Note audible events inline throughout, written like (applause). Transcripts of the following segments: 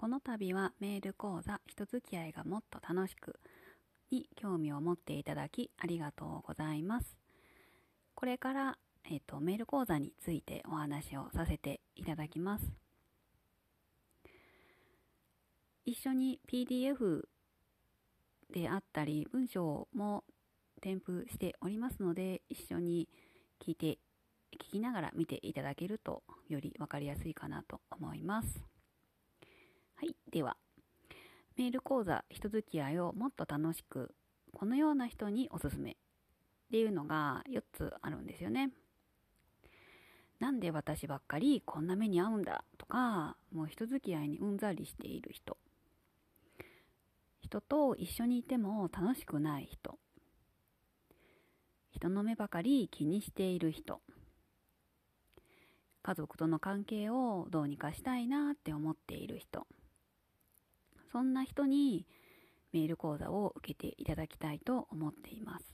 この度はメール講座人付き合いがもっと楽しくに興味を持っていただきありがとうございます。これから、えっ、と、メール講座についてお話をさせていただきます。一緒に PDF であったり文章も添付しておりますので一緒に聞いて聞きながら見ていただけるとより分かりやすいかなと思います。はい。では、メール講座人付き合いをもっと楽しく、このような人におすすめっていうのが4つあるんですよね。なんで私ばっかりこんな目に遭うんだとか、もう人付き合いにうんざりしている人。人と一緒にいても楽しくない人。人の目ばかり気にしている人。家族との関係をどうにかしたいなって思っている人。そんな人にメール講座を受けていただきたいと思っています。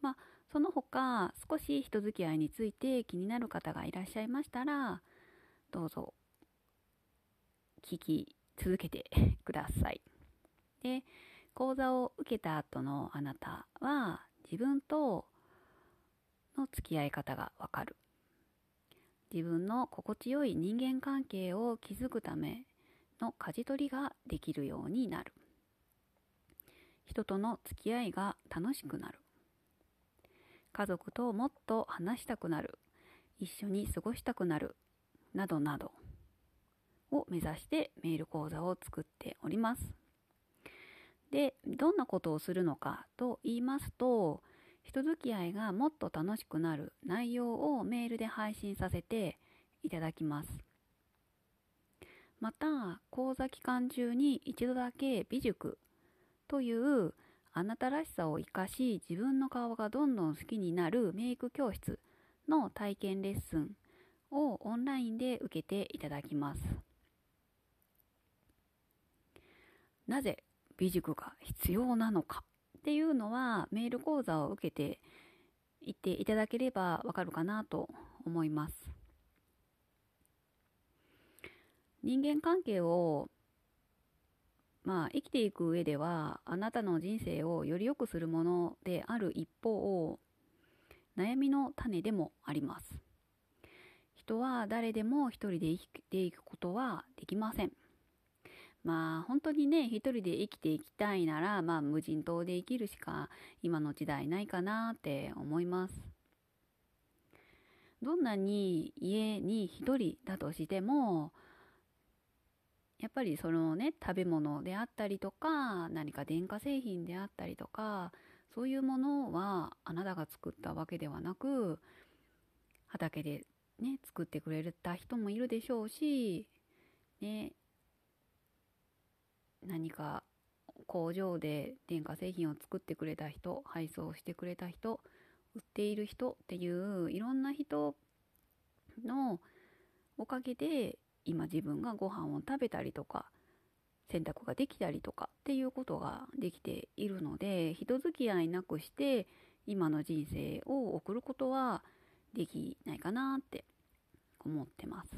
まあ、その他少し人付き合いについて気になる方がいらっしゃいましたら、どうぞ聞き続けてください。で、講座を受けた後のあなたは自分との付き合い方がわかる。自分の心地よい人間関係を築くための舵取りができるようになる。人との付き合いが楽しくなる。家族ともっと話したくなる。一緒に過ごしたくなる。などなどを目指してメール講座を作っております。で、どんなことをするのかと言いますと、人付き合いがもっと楽しくなる内容をメールで配信させていただきます。また、講座期間中に一度だけ美塾というあなたらしさを活かし自分の顔がどんどん好きになるメイク教室の体験レッスンをオンラインで受けていただきます。なぜ美塾が必要なのかっていうのはメール講座を受けていっていただければわかるかなと思います。人間関係をまあ生きていく上ではあなたの人生をより良くするものである一方悩みの種でもあります。人は誰でも一人で生きていくことはできません。まあ本当にね、一人で生きていきたいなら、まあ無人島で生きるしか今の時代ないかなって思います。どんなに家に一人だとしても、やっぱりそのね、食べ物であったりとか、何か電化製品であったりとか、そういうものはあなたが作ったわけではなく、畑でね、作ってくれた人もいるでしょうし、ね、何か工場で電化製品を作ってくれた人配送してくれた人売っている人っていういろんな人のおかげで今自分がご飯を食べたりとか洗濯ができたりとかっていうことができているので人付き合いなくして今の人生を送ることはできないかなって思ってます。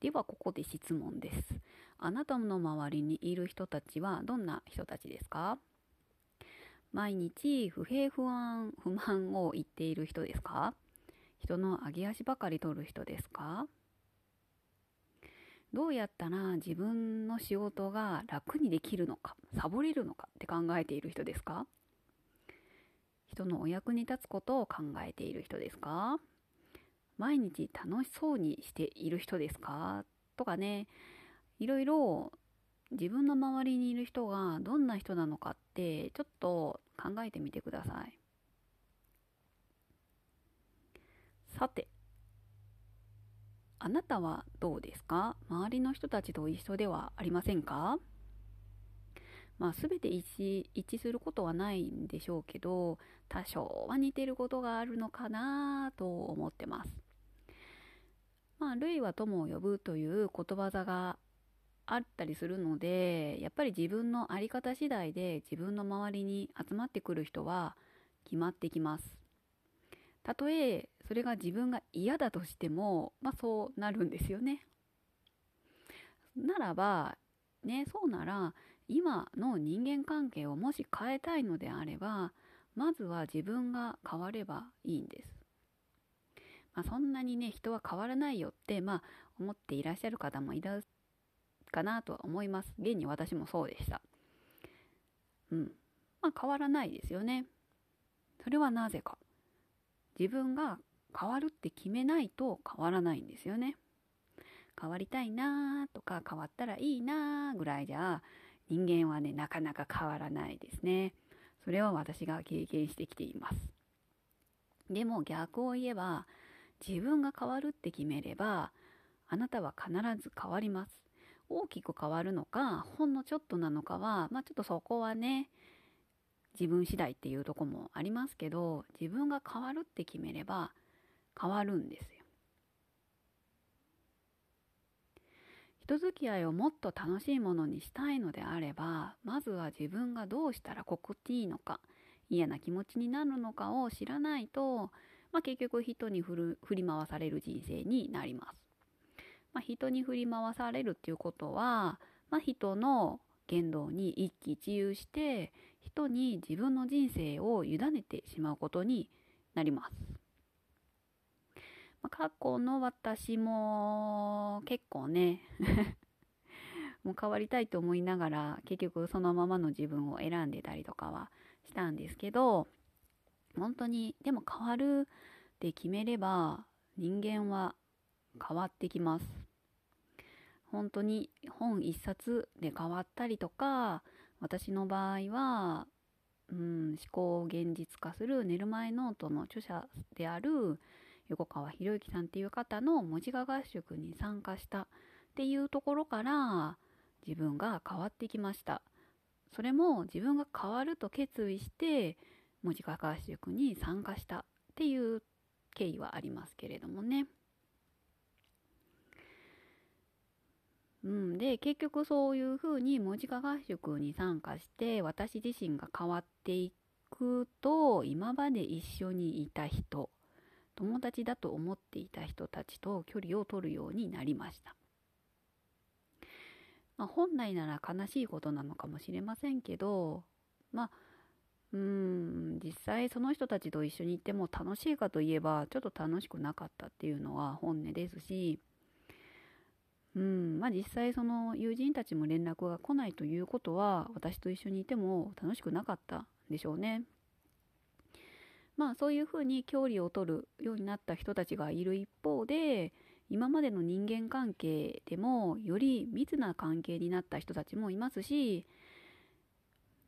ではここで質問です。あなたの周りにいる人たちはどんな人たちですか？毎日不平不安、不満を言っている人ですか？人の上げ足ばかり取る人ですか？どうやったら自分の仕事が楽にできるのか、サボれるのかって考えている人ですか？人のお役に立つことを考えている人ですか？毎日楽しそうにしている人ですか？とかね、いろいろ自分の周りにいる人がどんな人なのかってちょっと考えてみてください。さて、あなたはどうですか？周りの人たちと一緒ではありませんか？まあ、全て一致一致することはないんでしょうけど多少は似てることがあるのかなと思ってます。まあ、類は友を呼ぶという言葉座があったりするので、やっぱり自分の在り方次第で自分の周りに集まってくる人は決まってきます。たとえそれが自分が嫌だとしても、まあそうなるんですよね。ならばねそうなら今の人間関係をもし変えたいのであればまずは自分が変わればいいんです。まあ、そんなにね人は変わらないよってまあ思っていらっしゃる方もいるかなとは思います。現に私もそうでした。うん。まあ変わらないですよね。それはなぜか。自分が変わるって決めないと変わらないんですよね。変わりたいなーとか変わったらいいなーぐらいじゃ人間はねなかなか変わらないですね。それは私が経験してきています。でも逆を言えば自分が変わるって決めればあなたは必ず変わります。大きく変わるのかほんのちょっとなのかはまあちょっとそこはね自分次第っていうとこもありますけど自分が変わるって決めれば変わるんですよ。人付き合いをもっと楽しいものにしたいのであればまずは自分がどうしたら心地いいのか嫌な気持ちになるのかを知らないと、まあ、結局人に振り回される人生になります。まあ、人に振り回されるっていうことは、まあ、人の言動に一喜一憂して人に自分の人生を委ねてしまうことになります。まあ、過去の私も結構ね (laughs) もう変わりたいと思いながら結局そのままの自分を選んでたりとかはしたんですけど本当にでも変わるって決めれば人間は変わってきます本当に本一冊で変わったりとか私の場合は、うん、思考を現実化する寝る前ノートの著者である横川博之さんっていう方の文字画合宿に参加したっていうところから自分が変わってきました。それも自分が変わると決意して文字画合宿に参加したっていう経緯はありますけれどもね。うん、で結局そういうふうに文字化合宿に参加して私自身が変わっていくと今まで一緒にいた人友達だと思っていた人たちと距離を取るようになりました。まあ、本来なら悲しいことなのかもしれませんけど、まあ、うん、実際その人たちと一緒にいても楽しいかといえば、ちょっと楽しくなかったっていうのは本音ですし、うん、まあ実際その友人たちも連絡が来ないということは、私と一緒にいても楽しくなかったんでしょうね。まあそういうふうに距離を取るようになった人たちがいる一方で今までの人間関係でもより密な関係になった人たちもいますし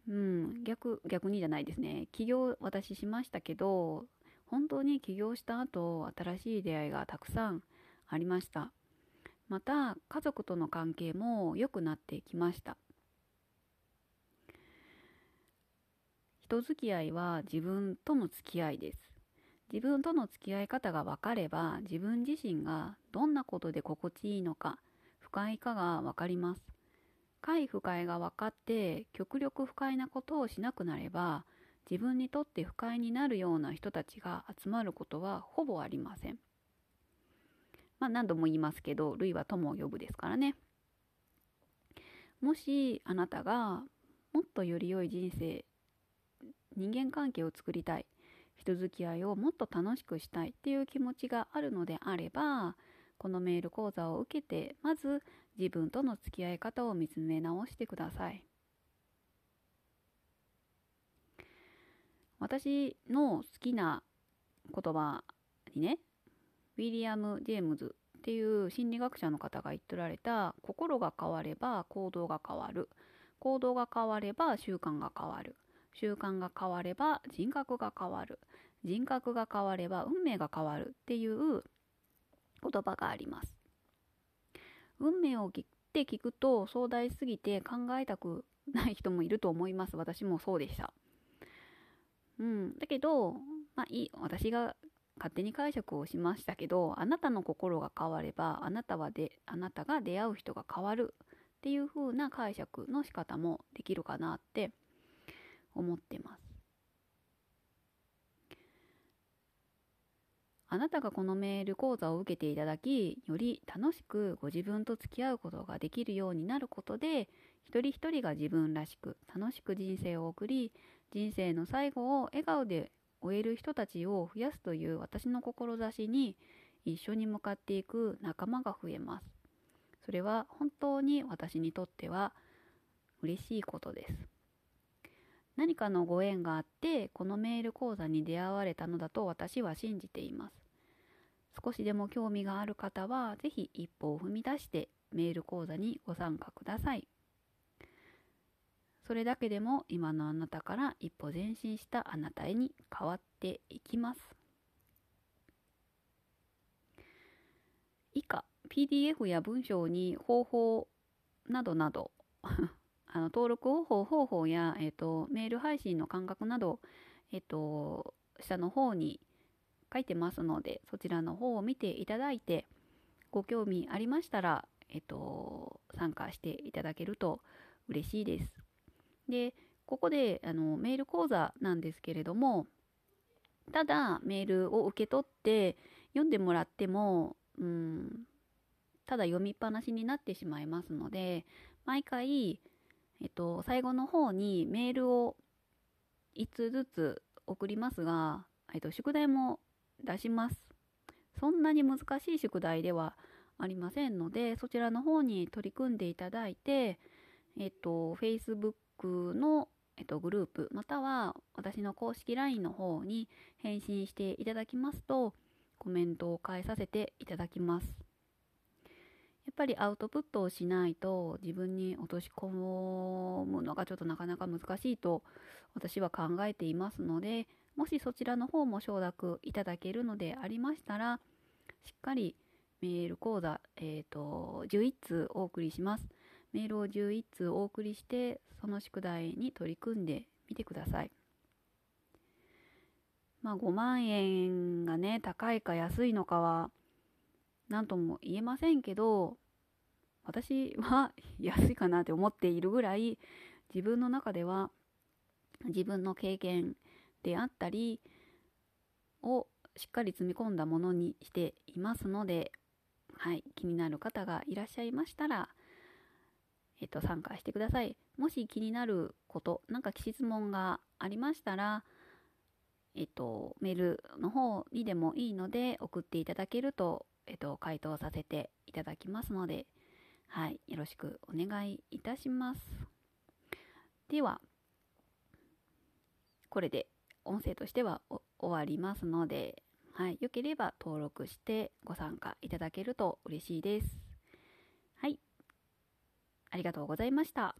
うん。逆逆にじゃないですね。起業私しましたけど本当に起業した後新しい出会いがたくさんありました。また家族との関係も良くなってきました人付き合いは自分との付き合いです。自分との付き合い方が分かれば自分自身がどんなことで心地いいのか不快かが分かります。快不快が分かって極力不快なことをしなくなれば自分にとって不快になるような人たちが集まることはほぼありません。まあ何度も言いますけど、類は友を呼ぶですからね。もしあなたがもっとより良い人生人間関係を作りたい人付き合いをもっと楽しくしたいっていう気持ちがあるのであればこのメール講座を受けてまず自分との付き合い方を見つめ直してください私の好きな言葉にねウィリアム・ジェームズっていう心理学者の方が言っておられた心が変われば行動が変わる。行動が変われば習慣が変わる。習慣が変われば人格が変わる。人格が変われば運命が変わるっていう言葉があります。運命を切って聞くと壮大すぎて考えたくない人もいると思います。私もそうでした。うん。だけどまあいい。私が勝手に解釈をしましたけどあなたの心が変わればあなたはであなたが出会う人が変わるっていう風な解釈の仕方もできるかなって思ってます。あなたがこのメール講座を受けていただき、より楽しくご自分と付き合うことができるようになることで、一人一人が自分らしく楽しく人生を送り、人生の最後を笑顔で終える人たちを増やすという私の志に一緒に向かっていく仲間が増えます。それは本当に私にとっては嬉しいことです。何かのご縁があってこのメール講座に出会われたのだと私は信じています。少しでも興味がある方は是非一歩を踏み出してメール講座にご参加ください。それだけでも今のあなたから一歩前進したあなたへに変わっていきます。以下 PDF や文章に方法などなど (laughs) あの登録方法方法や、えーと、メール配信の感覚など、えーと、下の方に書いてますのでそちらの方を見ていただいてご興味ありましたら、えーと参加していただけると嬉しいです。でここであのメール講座なんですけれどもただメールを受け取って読んでもらってもうんただ読みっぱなしになってしまいますので毎回、えっと、最後の方にメールを1つずつ送りますが、えっと、宿題も出します。そんなに難しい宿題ではありませんのでそちらの方に取り組んでいただいてえっと Facebook の、えっと、グループまたは私の公式 LINE の方に返信していただきますとコメントを返させていただきます。やっぱりアウトプットをしないと自分に落とし込むのがちょっとなかなか難しいと私は考えていますのでもしそちらの方も承諾いただけるのでありましたらしっかりメール講座、えーと、11通お送りします。メールを11通お送りしてその宿題に取り組んでみてください。まあ5万円がね高いか安いのかは何とも言えませんけど私は安いかなって思っているぐらい自分の中では自分の経験であったりをしっかり積み込んだものにしていますので、はい、気になる方がいらっしゃいましたら、えっと、参加してください。もし気になること、なんか質問がありましたら、えっと、メールの方にでもいいので送っていただけると、えっと、回答させていただきますので、はい、よろしくお願いいたします。では、これで音声としては終わりますので、はい、よければ登録してご参加いただけると嬉しいです。ありがとうございました。